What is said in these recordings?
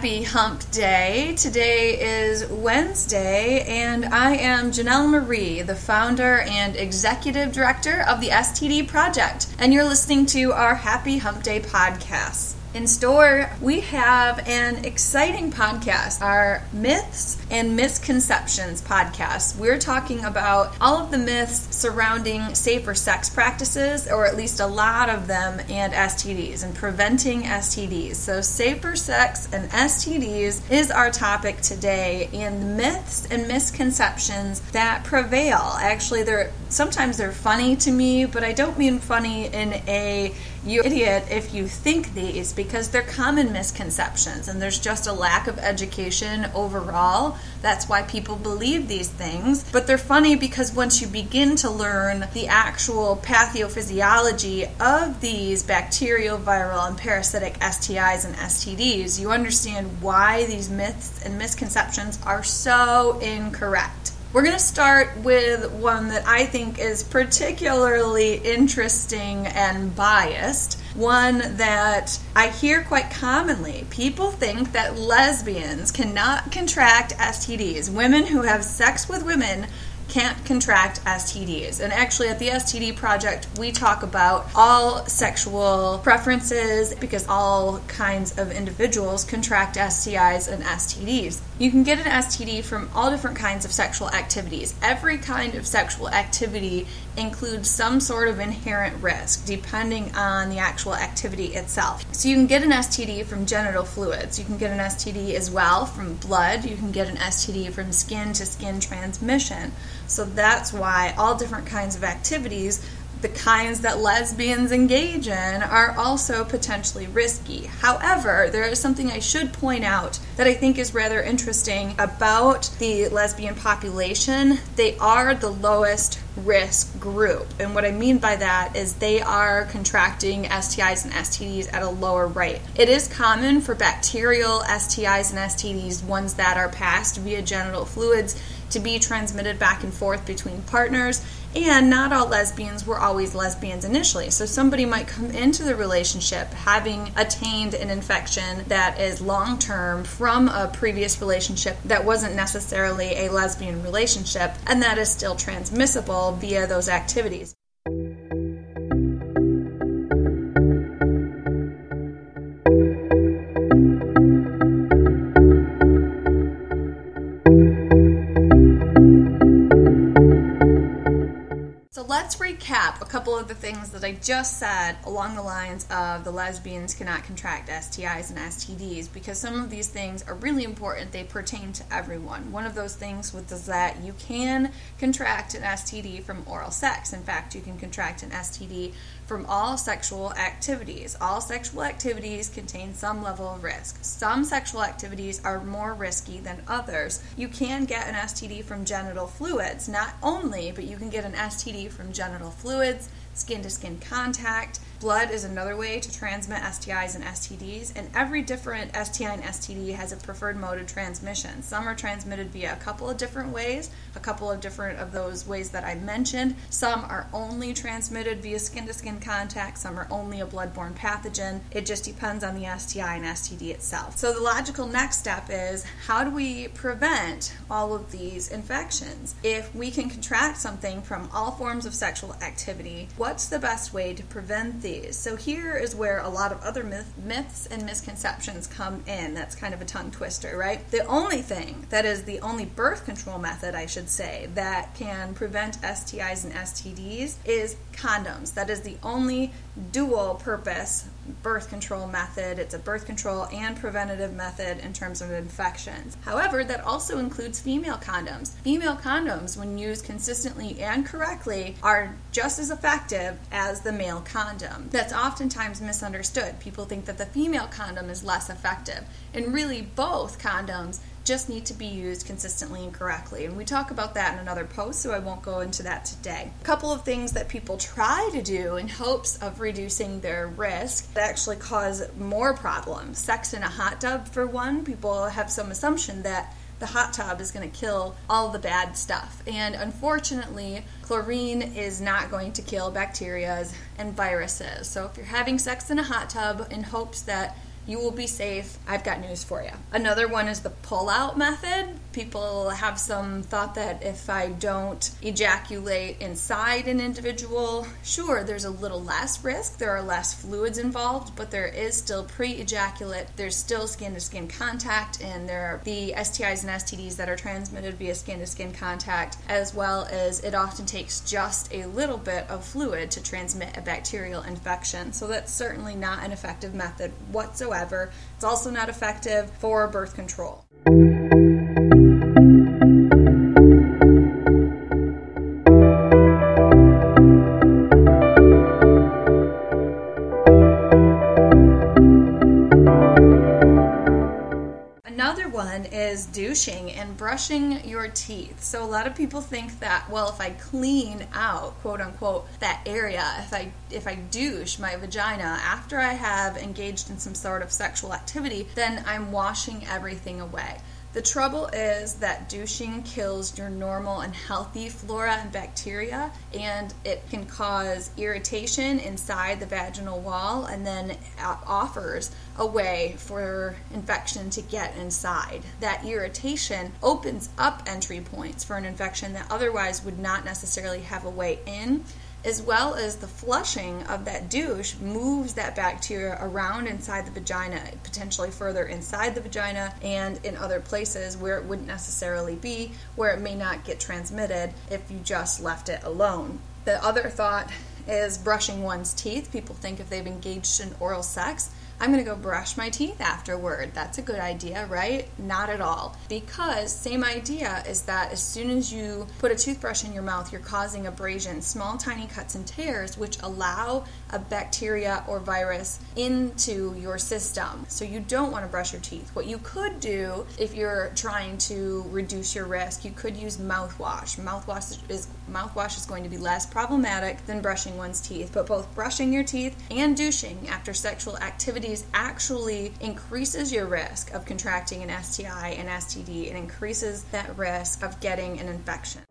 Happy Hump Day. Today is Wednesday, and I am Jenelle Marie, the founder and executive director of the STD Project, and you're listening to our Happy Hump Day podcast. In store, we have an exciting podcast, our Myths and Misconceptions podcast. We're talking about all of the myths surrounding safer sex practices, or at least a lot of them, and STDs and preventing STDs. So, safer sex and STDs is our topic today, and the myths and misconceptions that prevail. Actually, they're sometimes they're funny to me, but I don't mean funny in a you idiot if you think these because they're common misconceptions and there's just a lack of education overall. That's why people believe these things. But they're funny because once you begin to learn the actual pathophysiology of these bacterial, viral, and parasitic STIs and STDs, you understand why these myths and misconceptions are so incorrect. We're going to start with one that I think is particularly interesting and biased. One that I hear quite commonly. People think that lesbians cannot contract STDs. Women who have sex with women can't contract STDs. And actually, at the STD Project, we talk about all sexual preferences because all kinds of individuals contract STIs and STDs. You can get an STD from all different kinds of sexual activities. Every kind of sexual activity includes some sort of inherent risk depending on the actual activity itself. So you can get an STD from genital fluids. You can get an STD as well from blood. You can get an STD from skin to skin transmission. So that's why all different kinds of activities the kinds that lesbians engage in are also potentially risky. However, there is something I should point out that I think is rather interesting about the lesbian population. They are the lowest risk group. And what I mean by that is they are contracting STIs and STDs at a lower rate. It is common for bacterial STIs and STDs, ones that are passed via genital fluids, to be transmitted back and forth between partners and not all lesbians were always lesbians initially. So somebody might come into the relationship having attained an infection that is long term from a previous relationship that wasn't necessarily a lesbian relationship, and that is still transmissible via those activities. Recap a couple of the things that I just said along the lines of the lesbians cannot contract STIs and STDs because some of these things are really important. They pertain to everyone. One of those things is that you can contract an STD from oral sex. In fact, you can contract an STD from all sexual activities. All sexual activities contain some level of risk. Some sexual activities are more risky than others. You can get an STD from genital fluids, not only, but you can get an STD from genital fluids, skin to skin contact, Blood is another way to transmit STIs and STDs, and every different STI and STD has a preferred mode of transmission. Some are transmitted via a couple of different ways, a couple of different of those ways that I mentioned. Some are only transmitted via skin to skin contact, some are only a bloodborne pathogen. It just depends on the STI and STD itself. So, the logical next step is how do we prevent all of these infections? If we can contract something from all forms of sexual activity, what's the best way to prevent these. So here is where a lot of other myth, myths and misconceptions come in. That's kind of a tongue twister, right? The only thing that is the only birth control method, I should say, that can prevent STIs and STDs is condoms. That is the only dual purpose birth control method. It's a birth control and preventative method in terms of infections. However, that also includes female condoms. Female condoms, when used consistently and correctly, are just as effective as the male condom. That's oftentimes misunderstood. People think that the female condom is less effective, and really, both condoms just need to be used consistently and correctly. And we talk about that in another post, so I won't go into that today. A couple of things that people try to do in hopes of reducing their risk that actually cause more problems. Sex in a hot tub, for one, people have some assumption that the hot tub is going to kill all the bad stuff. And unfortunately, chlorine is not going to kill bacteria and viruses. So if you're having sex in a hot tub in hopes that you will be safe. I've got news for you. Another one is the pull out method. People have some thought that if I don't ejaculate inside an individual, sure, there's a little less risk. There are less fluids involved, but there is still pre ejaculate. There's still skin to skin contact, and there are the STIs and STDs that are transmitted via skin to skin contact, as well as it often takes just a little bit of fluid to transmit a bacterial infection. So that's certainly not an effective method whatsoever. It's also not effective for birth control. Douching and brushing your teeth. So a lot of people think that well if I clean out quote unquote that area, if I if I douche my vagina after I have engaged in some sort of sexual activity, then I'm washing everything away. The trouble is that douching kills your normal and healthy flora and bacteria, and it can cause irritation inside the vaginal wall and then offers a way for infection to get inside. That irritation opens up entry points for an infection that otherwise would not necessarily have a way in as well as the flushing of that douche moves that bacteria around inside the vagina, potentially further inside the vagina and in other places where it wouldn't necessarily be, where it may not get transmitted if you just left it alone. The other thought is brushing one's teeth. People think if they've engaged in oral sex, I'm going to go brush my teeth afterward. That's a good idea, right? Not at all. Because, same idea is that as soon as you put a toothbrush in your mouth, you're causing abrasion, small, tiny cuts and tears, which allow a bacteria or virus into your system. So, you don't want to brush your teeth. What you could do if you're trying to reduce your risk, you could use mouthwash. Mouthwash is, mouthwash is going to be less problematic than brushing one's teeth, but both brushing your teeth and douching after sexual activity actually increases your risk of contracting an STI and STD and increases that risk of getting an infection.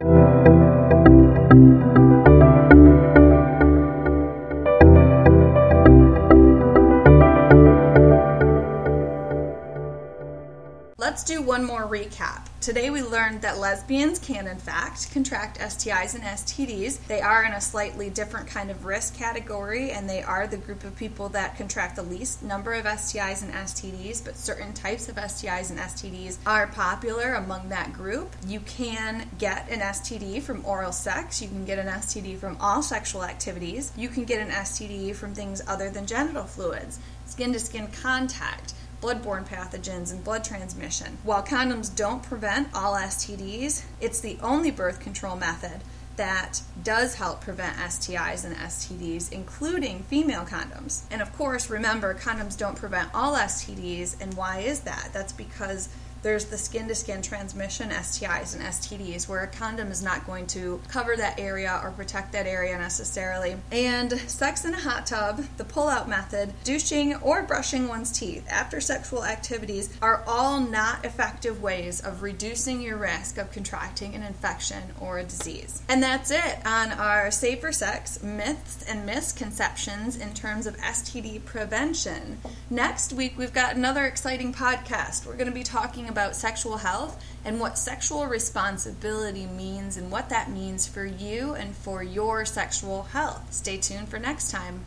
Let's do one more recap. Today we learned that lesbians can, in fact, contract STIs and STDs. They are in a slightly different kind of risk category, and they are the group of people that contract the least number of STIs and STDs, but certain types of STIs and STDs are popular among that group. You can get an STD from oral sex, you can get an STD from all sexual activities, you can get an STD from things other than genital fluids, skin to skin contact bloodborne pathogens and blood transmission. While condoms don't prevent all STDs, it's the only birth control method that does help prevent STIs and STDs, including female condoms. And of course, remember, condoms don't prevent all STDs. And why is that? That's because there's the skin to skin transmission, STIs and STDs, where a condom is not going to cover that area or protect that area necessarily. And sex in a hot tub, the pull out method, douching or brushing one's teeth after sexual activities are all not effective ways of reducing your risk of contracting an infection or a disease. And that's it on our safer sex myths and misconceptions in terms of STD prevention. Next week, we've got another exciting podcast. We're going to be about sexual health and what sexual responsibility means and what that means for you and for your sexual health. Stay tuned for next time.